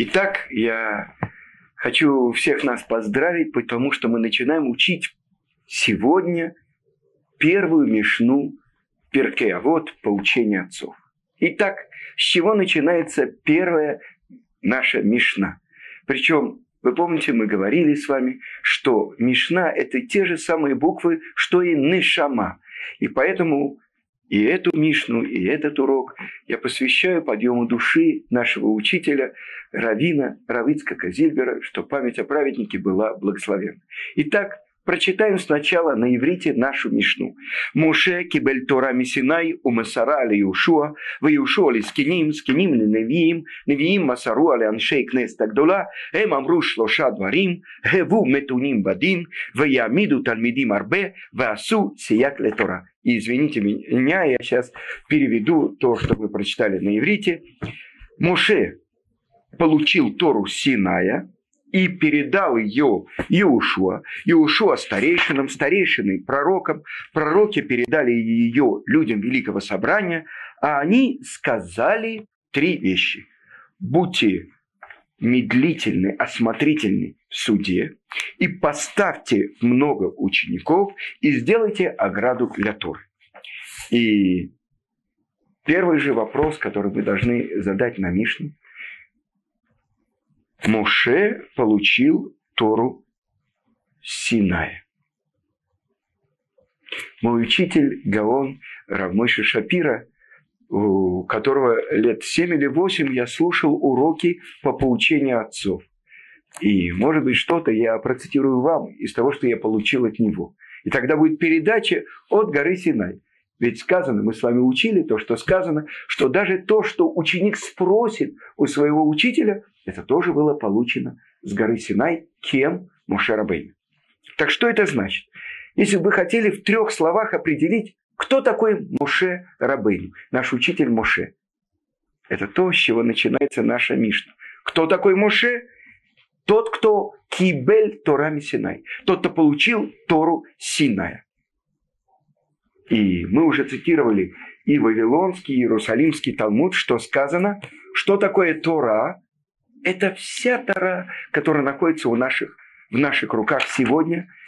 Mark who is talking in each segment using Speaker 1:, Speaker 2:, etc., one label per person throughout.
Speaker 1: Итак, я хочу всех нас поздравить, потому что мы начинаем учить сегодня первую мишну Перке, а вот поучение отцов. Итак, с чего начинается первая наша мишна? Причем, вы помните, мы говорили с вами, что мишна – это те же самые буквы, что и нешама. И поэтому и эту Мишну, и этот урок я посвящаю подъему души нашего учителя Равина Равицка Казильбера, что память о праведнике была благословенна. Итак, прочитаем сначала на иврите нашу Мишну. Муше кибель Тора Мисинай у Масара али Юшуа, в Юшуа ли скиним, скиним ли Невиим, Невиим Масару али Аншей Кнес Тагдола, эм амру шлоша дварим, геву метуним бадин, в Ямиду Талмидим Арбе, в Асу Сияк Летора. И извините меня, я сейчас переведу то, что мы прочитали на иврите. Моше получил Тору Синая и передал ее Иушуа. Иушуа старейшинам, старейшины пророкам. Пророки передали ее людям Великого Собрания, а они сказали три вещи. Будьте медлительны, осмотрительны в суде, и поставьте много учеников, и сделайте ограду для Торы. И первый же вопрос, который вы должны задать на Мишну. Моше получил Тору Синая. Мой учитель Гаон Равмойши Шапира – у которого лет 7 или 8 я слушал уроки по поучению отцов. И, может быть, что-то я процитирую вам из того, что я получил от него. И тогда будет передача от горы Синай. Ведь сказано, мы с вами учили то, что сказано, что даже то, что ученик спросит у своего учителя, это тоже было получено с горы Синай кем? Мушарабейн. Так что это значит? Если бы вы хотели в трех словах определить, кто такой Моше Рабейн, наш учитель Моше? Это то, с чего начинается наша Мишна. Кто такой Моше? Тот, кто кибель Торами Синай. Тот, кто получил Тору Синая. И мы уже цитировали и Вавилонский, и Иерусалимский Талмуд, что сказано, что такое Тора. Это вся Тора, которая находится у наших, в наших руках сегодня –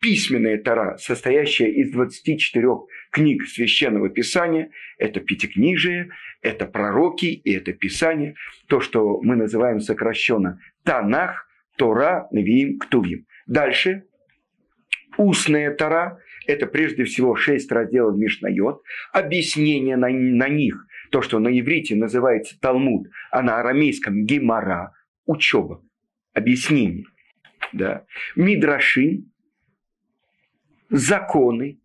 Speaker 1: письменная Тора, состоящая из 24 книг Священного Писания, это Пятикнижие, это пророки и это Писание, то, что мы называем сокращенно Танах, Тора, Навиим, Ктувим. Дальше, устная Тора, это прежде всего шесть разделов Мишнайот, объяснение на, на них, то, что на иврите называется Талмуд, а на арамейском Гемара, учеба, объяснение. Да. Мидрашин, законы,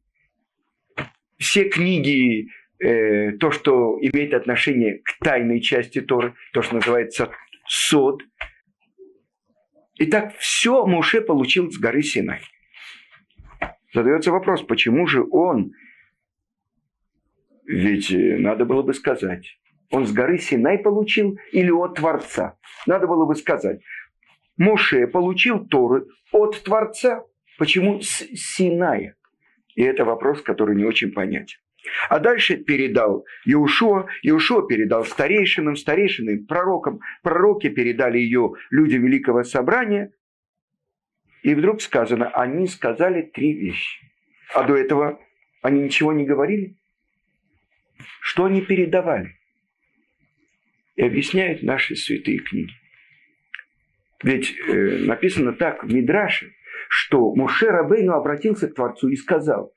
Speaker 1: все книги, э, то, что имеет отношение к тайной части Торы, то, что называется сод. Итак, все Муше получил с горы Синай. Задается вопрос, почему же он, ведь э, надо было бы сказать, он с горы Синай получил или от Творца? Надо было бы сказать, Моше получил Торы от Творца. Почему с Синая? И это вопрос, который не очень понятен. А дальше передал Иушуа, Иушуа передал старейшинам, старейшины пророкам, пророки передали ее людям Великого Собрания. И вдруг сказано, они сказали три вещи. А до этого они ничего не говорили? Что они передавали? И объясняют наши святые книги. Ведь э, написано так в Мидраше, что Муше Рабейну обратился к Творцу и сказал,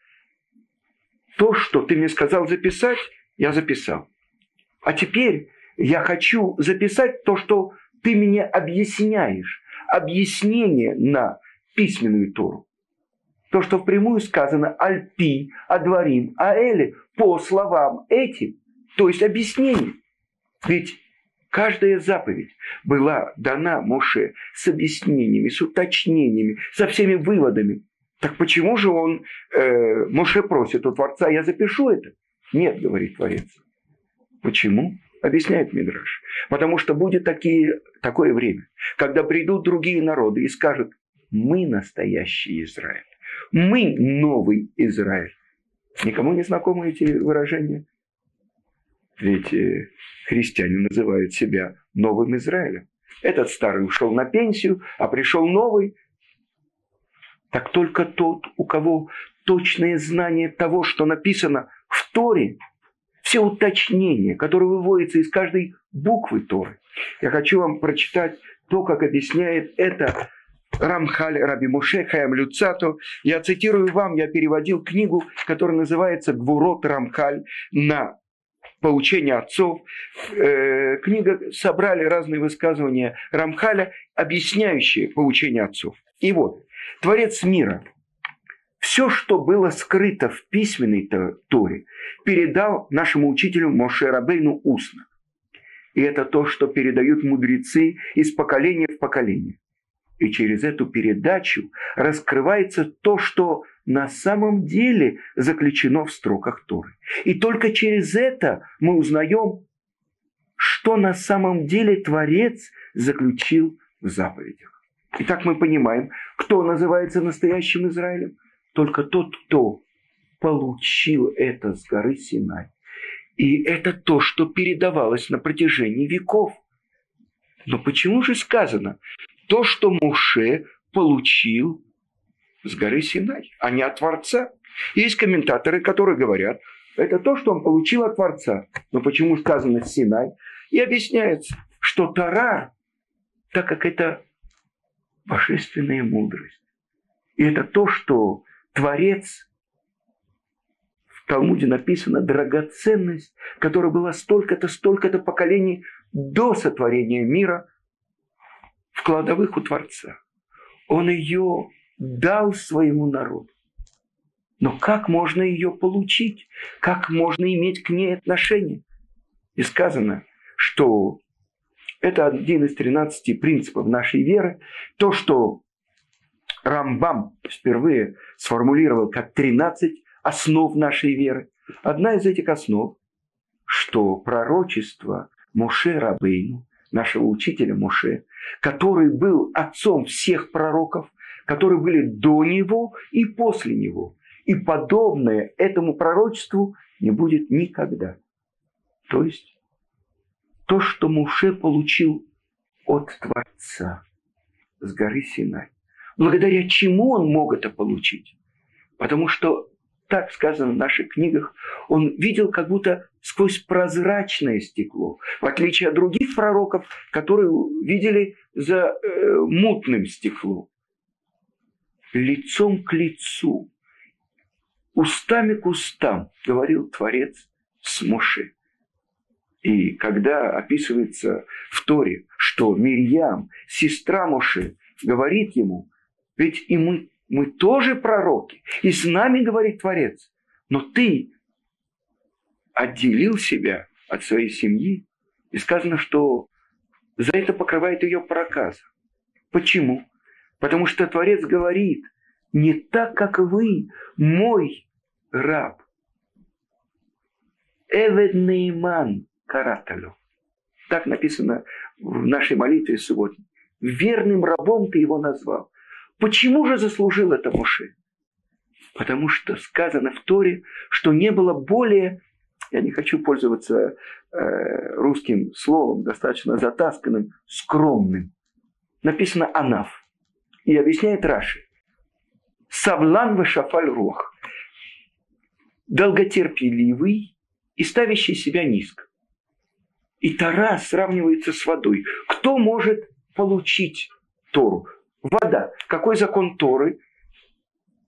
Speaker 1: то, что ты мне сказал записать, я записал. А теперь я хочу записать то, что ты мне объясняешь. Объяснение на письменную Тору. То, что впрямую сказано «Альпи», «Адварим», «Аэле» по словам этим, то есть объяснение. Ведь Каждая заповедь была дана Моше с объяснениями, с уточнениями, со всеми выводами. Так почему же он, э, Моше просит у Творца, я запишу это? Нет, говорит Творец. Почему? Объясняет Мидраш. Потому что будет такие, такое время, когда придут другие народы и скажут, мы настоящий Израиль. Мы новый Израиль. Никому не знакомы эти выражения? Ведь э, христиане называют себя новым Израилем. этот старый ушел на пенсию, а пришел новый. Так только тот, у кого точное знание того, что написано в Торе, все уточнения, которые выводятся из каждой буквы Торы. Я хочу вам прочитать то, как объясняет это Рамхаль Раби Муше Хаям Люцато. Я цитирую вам, я переводил книгу, которая называется «Гвурот Рамхаль» на поучение отцов. Э, книга собрали разные высказывания Рамхаля, объясняющие поучение отцов. И вот, Творец мира, все, что было скрыто в письменной Торе, передал нашему учителю Моше Рабейну устно. И это то, что передают мудрецы из поколения в поколение. И через эту передачу раскрывается то, что на самом деле заключено в строках Торы. И только через это мы узнаем, что на самом деле Творец заключил в заповедях. Итак, мы понимаем, кто называется настоящим Израилем. Только тот, кто получил это с горы Синай. И это то, что передавалось на протяжении веков. Но почему же сказано, то, что Муше получил с горы Синай, а не от Творца. Есть комментаторы, которые говорят, это то, что он получил от Творца. Но почему сказано Синай? И объясняется, что Тара, так как это божественная мудрость, и это то, что Творец в Талмуде написано драгоценность, которая была столько-то, столько-то поколений до сотворения мира – кладовых у Творца. Он ее дал своему народу. Но как можно ее получить? Как можно иметь к ней отношение? И сказано, что это один из 13 принципов нашей веры. То, что Рамбам впервые сформулировал как 13 основ нашей веры. Одна из этих основ, что пророчество Моше Рабейну, нашего учителя Моше, который был отцом всех пророков, которые были до него и после него. И подобное этому пророчеству не будет никогда. То есть то, что Муше получил от Творца с горы Синай. Благодаря чему он мог это получить? Потому что так сказано в наших книгах, он видел как будто сквозь прозрачное стекло, в отличие от других пророков, которые видели за э, мутным стеклом. Лицом к лицу, устами к устам, говорил Творец с Моше. И когда описывается в Торе, что Мирьям, сестра Моше, говорит ему, ведь и мы мы тоже пророки. И с нами говорит Творец. Но ты отделил себя от своей семьи. И сказано, что за это покрывает ее проказа. Почему? Потому что Творец говорит, не так, как вы, мой раб. Эвед Нейман Караталю. Так написано в нашей молитве сегодня. Верным рабом ты его назвал. Почему же заслужил это Моше? Потому что сказано в Торе, что не было более, я не хочу пользоваться э, русским словом, достаточно затасканным, скромным. Написано «Анаф». И объясняет Раши. Савлан вашафаль рух. Долготерпеливый и ставящий себя низко. И Тара сравнивается с водой. Кто может получить Тору? Вода. Какой закон Торы?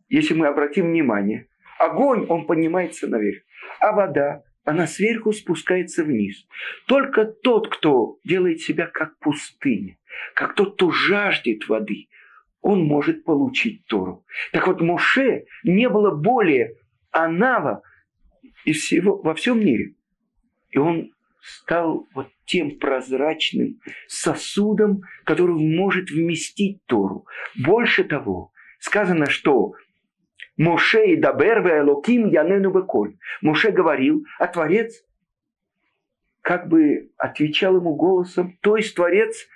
Speaker 1: Если мы обратим внимание, огонь, он поднимается наверх, а вода, она сверху спускается вниз. Только тот, кто делает себя как пустыня, как тот, кто жаждет воды, он может получить Тору. Так вот, Моше не было более Анава из всего, во всем мире. И он стал вот тем прозрачным сосудом, который может вместить Тору. Больше того, сказано, что Моше и Дабер Элоким Янену Беколь. Моше говорил, а Творец как бы отвечал ему голосом, то есть Творец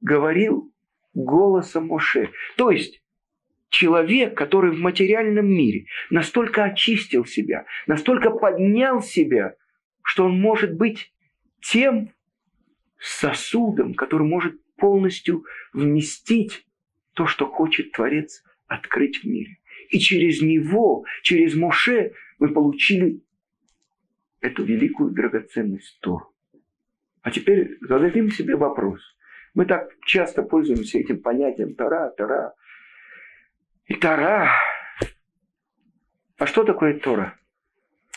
Speaker 1: говорил голосом Моше. То есть человек, который в материальном мире настолько очистил себя, настолько поднял себя, что он может быть тем сосудом, который может полностью вместить то, что хочет Творец открыть в мире. И через него, через Моше мы получили эту великую драгоценность Тору. А теперь зададим себе вопрос. Мы так часто пользуемся этим понятием Тора, Тора. И Тора. А что такое Тора?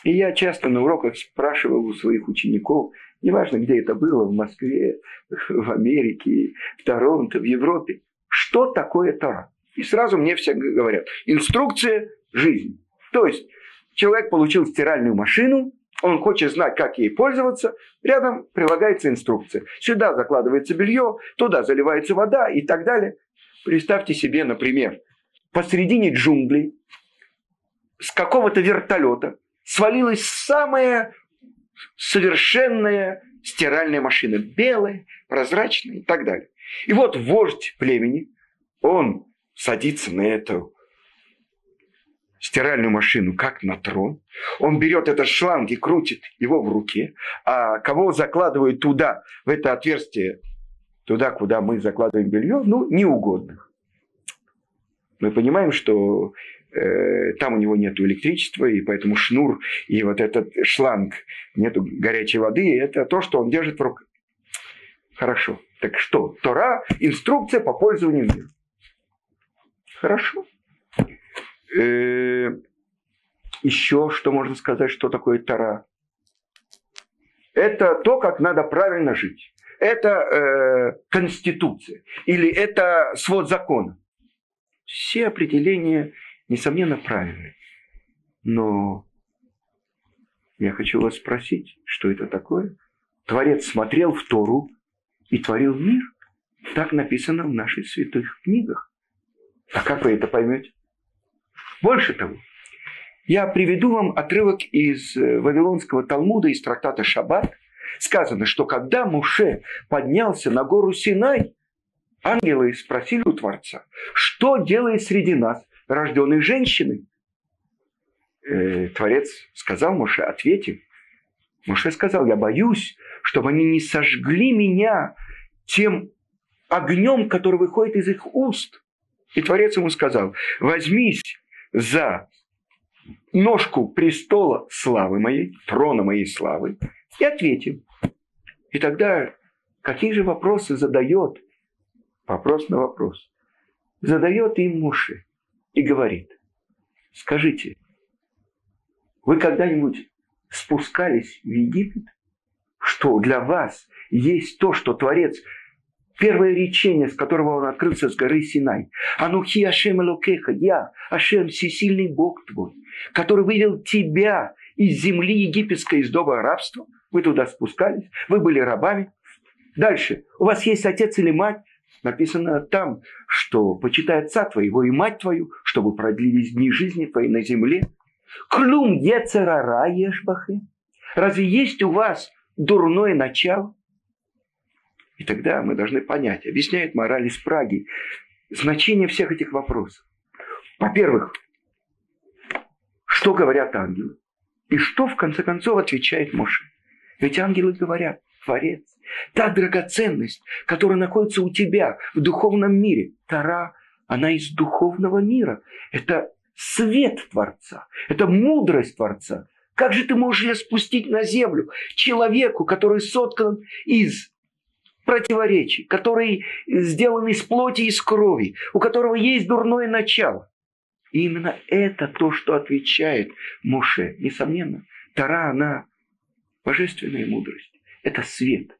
Speaker 1: И я часто на уроках спрашивал у своих учеников, неважно, где это было, в Москве, в Америке, в Торонто, в Европе, что такое Тора? И сразу мне все говорят, инструкция жизни. То есть человек получил стиральную машину, он хочет знать, как ей пользоваться, рядом прилагается инструкция. Сюда закладывается белье, туда заливается вода и так далее. Представьте себе, например, посредине джунглей с какого-то вертолета свалилась самая совершенная стиральная машина. Белая, прозрачная и так далее. И вот вождь племени, он садится на эту стиральную машину, как на трон. Он берет этот шланг и крутит его в руке. А кого закладывают туда, в это отверстие, туда, куда мы закладываем белье, ну, неугодных. Мы понимаем, что там у него нет электричества, и поэтому шнур и вот этот шланг, нету горячей воды, это то, что он держит в руках. Хорошо. Так что? Тора – инструкция по пользованию миром. Хорошо. Э, еще что можно сказать, что такое Тара? Это то, как надо правильно жить. Это э, конституция. Или это свод закона. Все определения, несомненно, правильные. Но я хочу вас спросить, что это такое? Творец смотрел в Тору и творил мир. Так написано в наших святых книгах. А как вы это поймете? Больше того, я приведу вам отрывок из э, Вавилонского Талмуда, из трактата Шаббат. Сказано, что когда Муше поднялся на гору Синай, ангелы спросили у Творца, что делает среди нас рожденной женщины? Э, Творец сказал Муше, ответив, Муше сказал, я боюсь, чтобы они не сожгли меня тем огнем, который выходит из их уст. И Творец ему сказал, возьмись за ножку престола славы моей, трона моей славы, и ответим. И тогда какие же вопросы задает? Вопрос на вопрос. Задает им Муше и говорит, скажите, вы когда-нибудь спускались в Египет? Что для вас есть то, что Творец Первое речение, с которого он открылся с горы Синай. Анухи Ашем Элокеха, я, Ашем, всесильный Бог твой, который вывел тебя из земли египетской, из дома рабства. Вы туда спускались, вы были рабами. Дальше. У вас есть отец или мать? Написано там, что почитай отца твоего и мать твою, чтобы продлились дни жизни твоей на земле. Клюм ецерара ешбахе. Разве есть у вас дурное начало? И тогда мы должны понять, объясняет мораль из Праги, значение всех этих вопросов. Во-первых, что говорят ангелы? И что, в конце концов, отвечает Моше? Ведь ангелы говорят, Творец, та драгоценность, которая находится у тебя в духовном мире, Тара, она из духовного мира. Это свет Творца, это мудрость Творца. Как же ты можешь ее спустить на землю человеку, который соткан из противоречий, который сделан из плоти и из крови, у которого есть дурное начало. И именно это то, что отвечает Моше. Несомненно, Тара, она божественная мудрость. Это свет.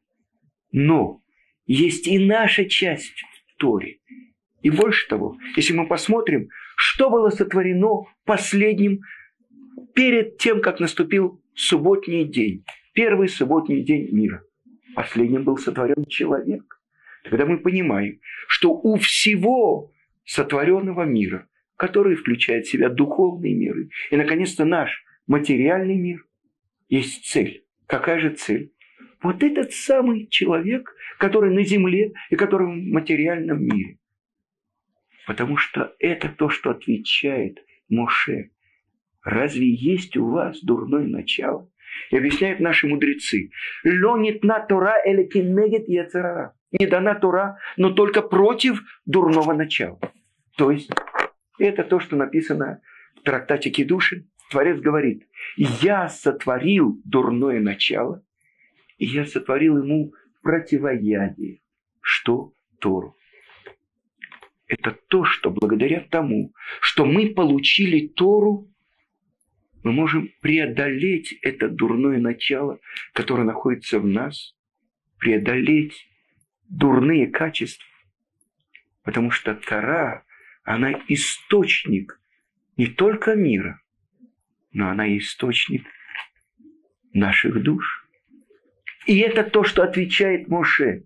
Speaker 1: Но есть и наша часть в Торе. И больше того, если мы посмотрим, что было сотворено последним перед тем, как наступил субботний день, первый субботний день мира – Последним был сотворен человек. Тогда мы понимаем, что у всего сотворенного мира, который включает в себя духовные миры, и, наконец-то, наш материальный мир, есть цель. Какая же цель? Вот этот самый человек, который на земле и который в материальном мире. Потому что это то, что отвечает Моше. Разве есть у вас дурное начало? И объясняют наши мудрецы. Лонит на Тора или кинегет яцерара. не дана Тора, но только против дурного начала. То есть это то, что написано в трактате Кедушин. Творец говорит, я сотворил дурное начало, и я сотворил ему противоядие. Что? Тору. Это то, что благодаря тому, что мы получили Тору, мы можем преодолеть это дурное начало, которое находится в нас, преодолеть дурные качества. Потому что Тора, она источник не только мира, но она источник наших душ. И это то, что отвечает Моше.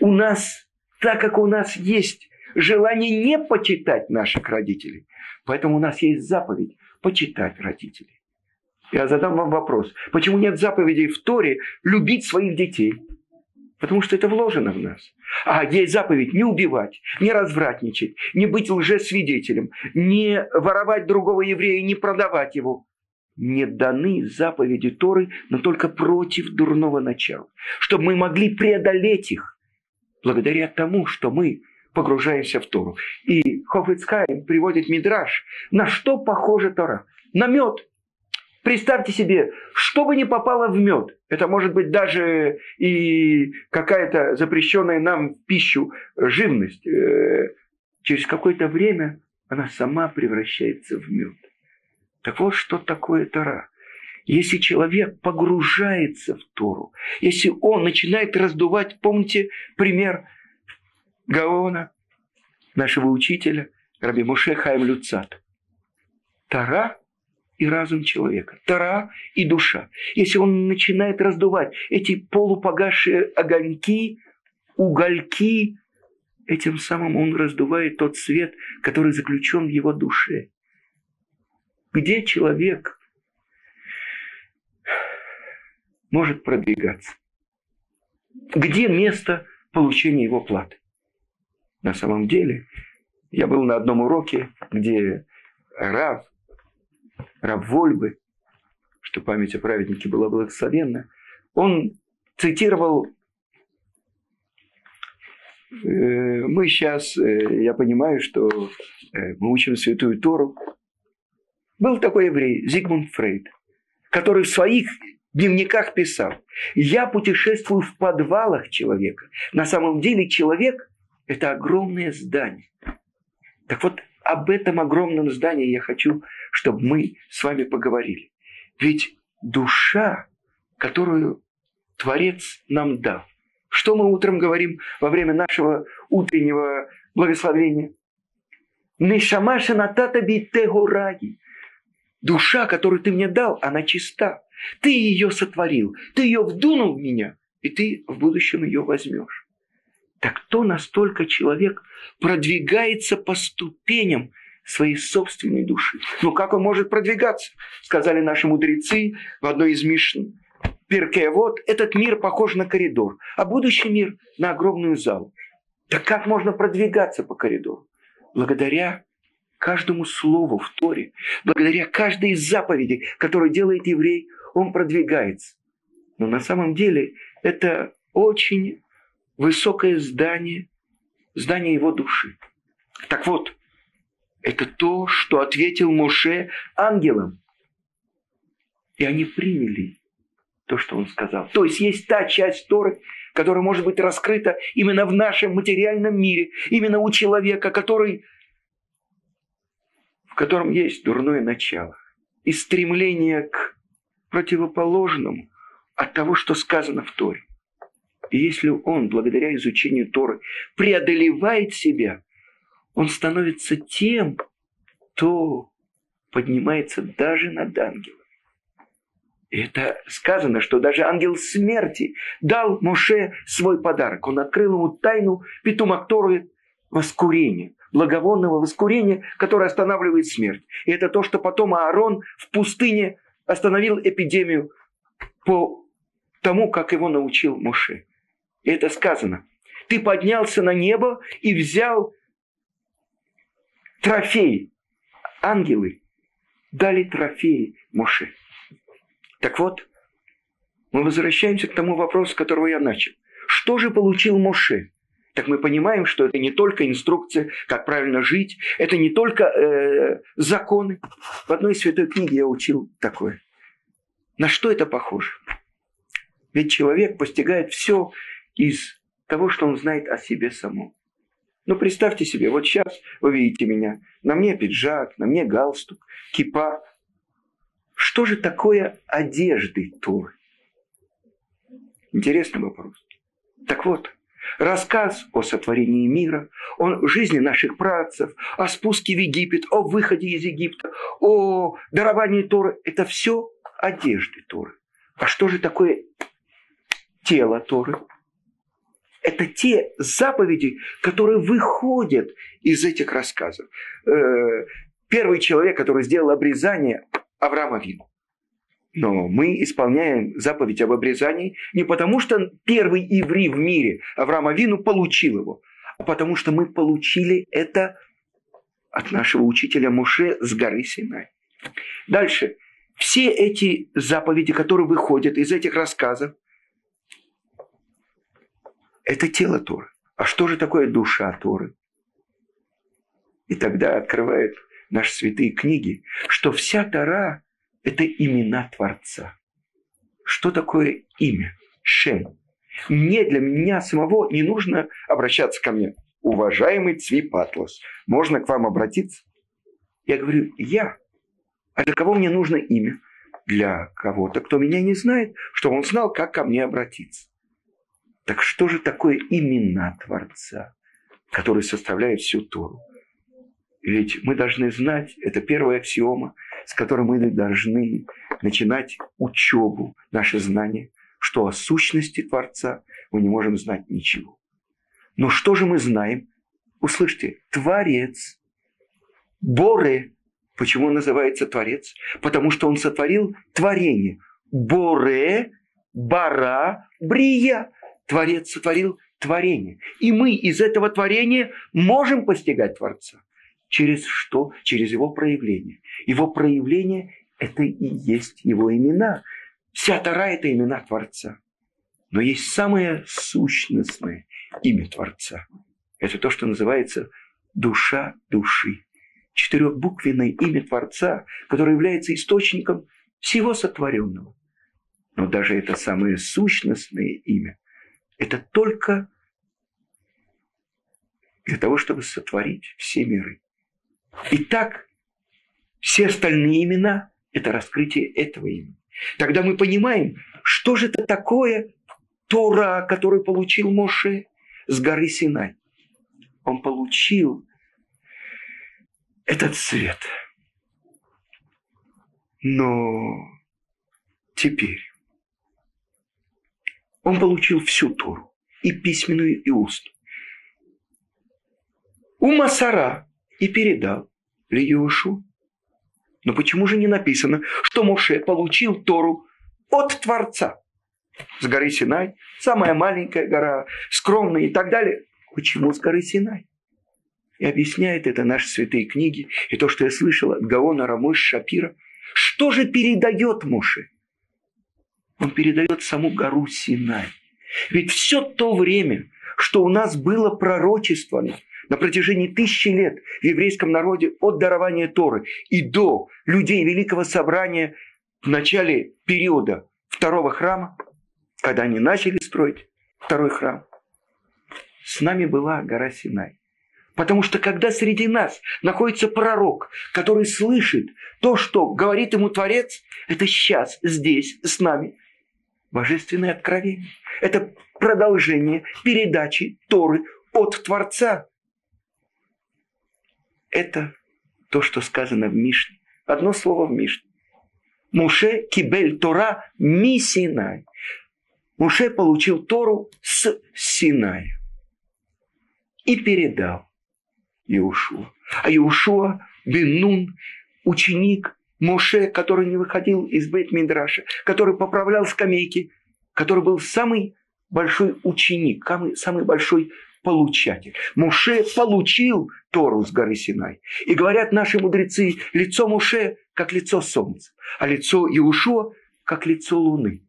Speaker 1: У нас, так как у нас есть желание не почитать наших родителей, поэтому у нас есть заповедь почитать родителей. Я задам вам вопрос. Почему нет заповедей в Торе любить своих детей? Потому что это вложено в нас. А есть заповедь не убивать, не развратничать, не быть лжесвидетелем, не воровать другого еврея, не продавать его. Не даны заповеди Торы, но только против дурного начала. Чтобы мы могли преодолеть их благодаря тому, что мы погружаемся в Тору. И Хофицкай приводит Мидраш. На что похожа Тора? На мед. Представьте себе, что бы ни попало в мед, это может быть даже и какая-то запрещенная нам в пищу живность, э, через какое-то время она сама превращается в мед. Так вот, что такое Тора. Если человек погружается в Тору, если он начинает раздувать, помните пример Гаона, нашего учителя, Раби Муше Хайм Люцат. Тора и разум человека. Тара и душа. Если он начинает раздувать эти полупогасшие огоньки, угольки, этим самым он раздувает тот свет, который заключен в его душе. Где человек может продвигаться? Где место получения его платы? На самом деле, я был на одном уроке, где Рав раб Вольбы, что память о праведнике была благословенна, он цитировал э, мы сейчас, э, я понимаю, что э, мы учим Святую Тору. Был такой еврей, Зигмунд Фрейд, который в своих дневниках писал, я путешествую в подвалах человека. На самом деле человек – это огромное здание. Так вот, об этом огромном здании я хочу, чтобы мы с вами поговорили. Ведь душа, которую Творец нам дал, что мы утром говорим во время нашего утреннего благословения? Нешама шанатата битегораги. Душа, которую ты мне дал, она чиста. Ты ее сотворил, ты ее вдунул в меня, и ты в будущем ее возьмешь. Так то настолько человек продвигается по ступеням своей собственной души. Ну как он может продвигаться? Сказали наши мудрецы в одной из Мишн. Перке, вот этот мир похож на коридор, а будущий мир на огромную залу. Так как можно продвигаться по коридору? Благодаря каждому слову в Торе, благодаря каждой из заповедей, которую делает еврей, он продвигается. Но на самом деле это очень высокое здание, здание его души. Так вот, это то, что ответил Муше ангелам. И они приняли то, что он сказал. То есть есть та часть Торы, которая может быть раскрыта именно в нашем материальном мире, именно у человека, который, котором есть дурное начало и стремление к противоположному от того, что сказано в Торе. И если он, благодаря изучению Торы, преодолевает себя, он становится тем, кто поднимается даже над ангелом. И это сказано, что даже ангел смерти дал Моше свой подарок. Он открыл ему тайну Петумакторы воскурения, благовонного воскурения, которое останавливает смерть. И это то, что потом Аарон в пустыне остановил эпидемию по тому, как его научил Моше. И это сказано. Ты поднялся на небо и взял трофей. Ангелы дали трофей Моше. Так вот, мы возвращаемся к тому вопросу, с которого я начал. что же получил Моше? Так мы понимаем, что это не только инструкция, как правильно жить, это не только э, законы. В одной святой книге я учил такое. На что это похоже? Ведь человек постигает все из того, что он знает о себе самом. Ну, представьте себе, вот сейчас вы видите меня, на мне пиджак, на мне галстук, кипа. Что же такое одежды Торы? Интересный вопрос. Так вот, рассказ о сотворении мира, о жизни наших працев, о спуске в Египет, о выходе из Египта, о даровании Торы – это все одежды Торы. А что же такое тело Торы? Это те заповеди, которые выходят из этих рассказов. Э, первый человек, который сделал обрезание, Авраама Вину. Но мы исполняем заповедь об обрезании не потому, что первый еврей в мире, Авраам Авину, получил его, а потому что мы получили это от нашего учителя Муше с горы Синай. Дальше. Все эти заповеди, которые выходят из этих рассказов, это тело Торы. А что же такое душа Торы? И тогда открывает наши святые книги, что вся Тора это имена Творца. Что такое имя? Шем. Мне для меня самого не нужно обращаться ко мне. Уважаемый Цви Патлас, можно к вам обратиться? Я говорю, я. А для кого мне нужно имя? Для кого-то, кто меня не знает, чтобы он знал, как ко мне обратиться. Так что же такое имена Творца, который составляет всю Тору? Ведь мы должны знать, это первая аксиома, с которой мы должны начинать учебу, наше знание, что о сущности Творца мы не можем знать ничего. Но что же мы знаем? Услышьте, Творец, Боре. Почему он называется Творец? Потому что он сотворил творение. Боре, Бара, Брия. Творец сотворил творение. И мы из этого творения можем постигать Творца. Через что? Через его проявление. Его проявление – это и есть его имена. Вся Тара – это имена Творца. Но есть самое сущностное имя Творца. Это то, что называется душа души. Четырехбуквенное имя Творца, которое является источником всего сотворенного. Но даже это самое сущностное имя – это только для того, чтобы сотворить все миры. Итак, все остальные имена – это раскрытие этого имени. Тогда мы понимаем, что же это такое Тора, который получил Моше с горы Синай. Он получил этот свет. Но теперь он получил всю Тору, и письменную, и устную. У Масара и передал Лиюшу. Но почему же не написано, что Моше получил Тору от Творца? С горы Синай, самая маленькая гора, скромная и так далее. Почему с горы Синай? И объясняет это наши святые книги, и то, что я слышал от Гаона Рамош Шапира. Что же передает Моше? Он передает саму гору Синай. Ведь все то время, что у нас было пророчествовано, на протяжении тысячи лет в еврейском народе от дарования Торы и до людей Великого Собрания в начале периода второго храма, когда они начали строить второй храм, с нами была гора Синай. Потому что когда среди нас находится пророк, который слышит то, что говорит ему Творец, это сейчас, здесь, с нами. Божественное откровение. Это продолжение передачи Торы от Творца это то, что сказано в Мишне. Одно слово в Мишне. Муше кибель Тора ми Синай. Муше получил Тору с Синая. И передал Иушуа. А Иушуа Бенун, ученик Муше, который не выходил из бейт Мидраша, который поправлял скамейки, который был самый большой ученик, самый, самый большой получатель. Муше получил Тору с горы Синай. И говорят наши мудрецы, лицо Муше как лицо солнца, а лицо Иушуа как лицо луны.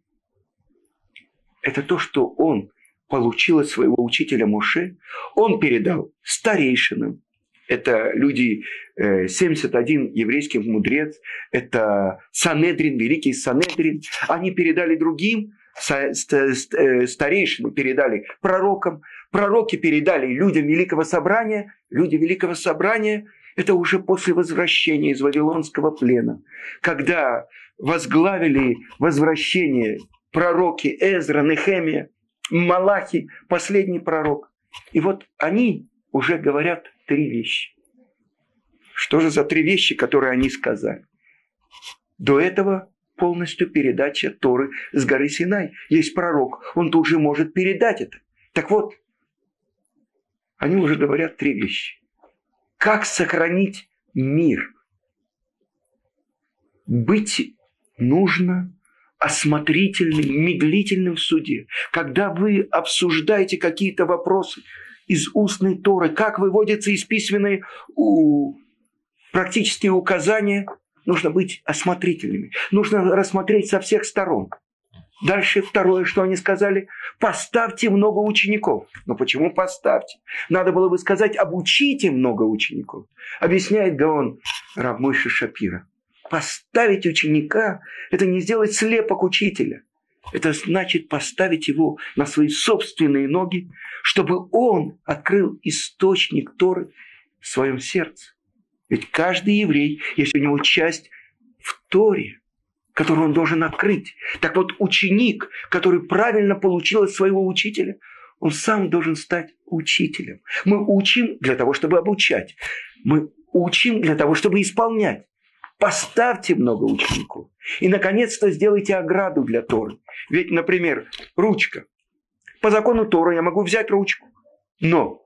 Speaker 1: Это то, что он получил от своего учителя Муше, он передал старейшинам, это люди, 71 э, еврейских мудрец, это Санедрин, великий Санедрин. Они передали другим, э, старейшины передали пророкам, пророки передали людям Великого Собрания, люди Великого Собрания – это уже после возвращения из Вавилонского плена, когда возглавили возвращение пророки Эзра, Нехемия, Малахи, последний пророк. И вот они уже говорят три вещи. Что же за три вещи, которые они сказали? До этого полностью передача Торы с горы Синай. Есть пророк, он тут же может передать это. Так вот, они уже говорят три вещи. Как сохранить мир? Быть нужно осмотрительным, медлительным в суде. Когда вы обсуждаете какие-то вопросы из устной Торы, как выводятся из письменной у, практические указания, нужно быть осмотрительными. Нужно рассмотреть со всех сторон. Дальше второе, что они сказали, поставьте много учеников. Но почему поставьте? Надо было бы сказать, обучите много учеников. Объясняет Гаон Равмойши Шапира. Поставить ученика – это не сделать слепок учителя. Это значит поставить его на свои собственные ноги, чтобы он открыл источник Торы в своем сердце. Ведь каждый еврей, есть у него часть в Торе, которую он должен открыть. Так вот, ученик, который правильно получил от своего учителя, он сам должен стать учителем. Мы учим для того, чтобы обучать. Мы учим для того, чтобы исполнять. Поставьте много учеников. И, наконец-то, сделайте ограду для Торы. Ведь, например, ручка. По закону Торы я могу взять ручку. Но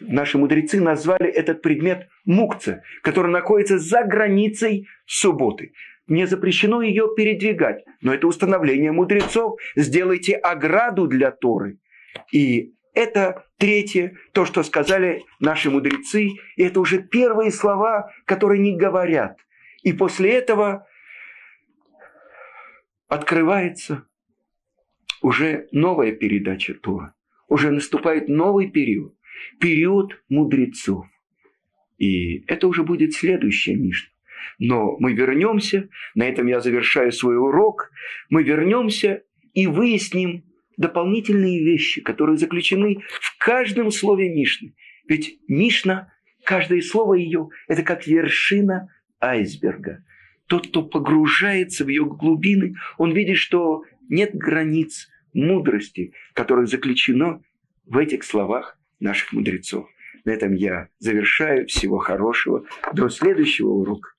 Speaker 1: наши мудрецы назвали этот предмет мукца, который находится за границей субботы. Не запрещено ее передвигать, но это установление мудрецов. Сделайте ограду для Торы. И это третье, то, что сказали наши мудрецы, и это уже первые слова, которые не говорят – и после этого открывается уже новая передача Тора. Уже наступает новый период. Период мудрецов. И это уже будет следующая Мишна. Но мы вернемся, на этом я завершаю свой урок, мы вернемся и выясним дополнительные вещи, которые заключены в каждом слове Мишны. Ведь Мишна, каждое слово ее, это как вершина айсберга. Тот, кто погружается в ее глубины, он видит, что нет границ мудрости, которая заключено в этих словах наших мудрецов. На этом я завершаю. Всего хорошего. До следующего урока.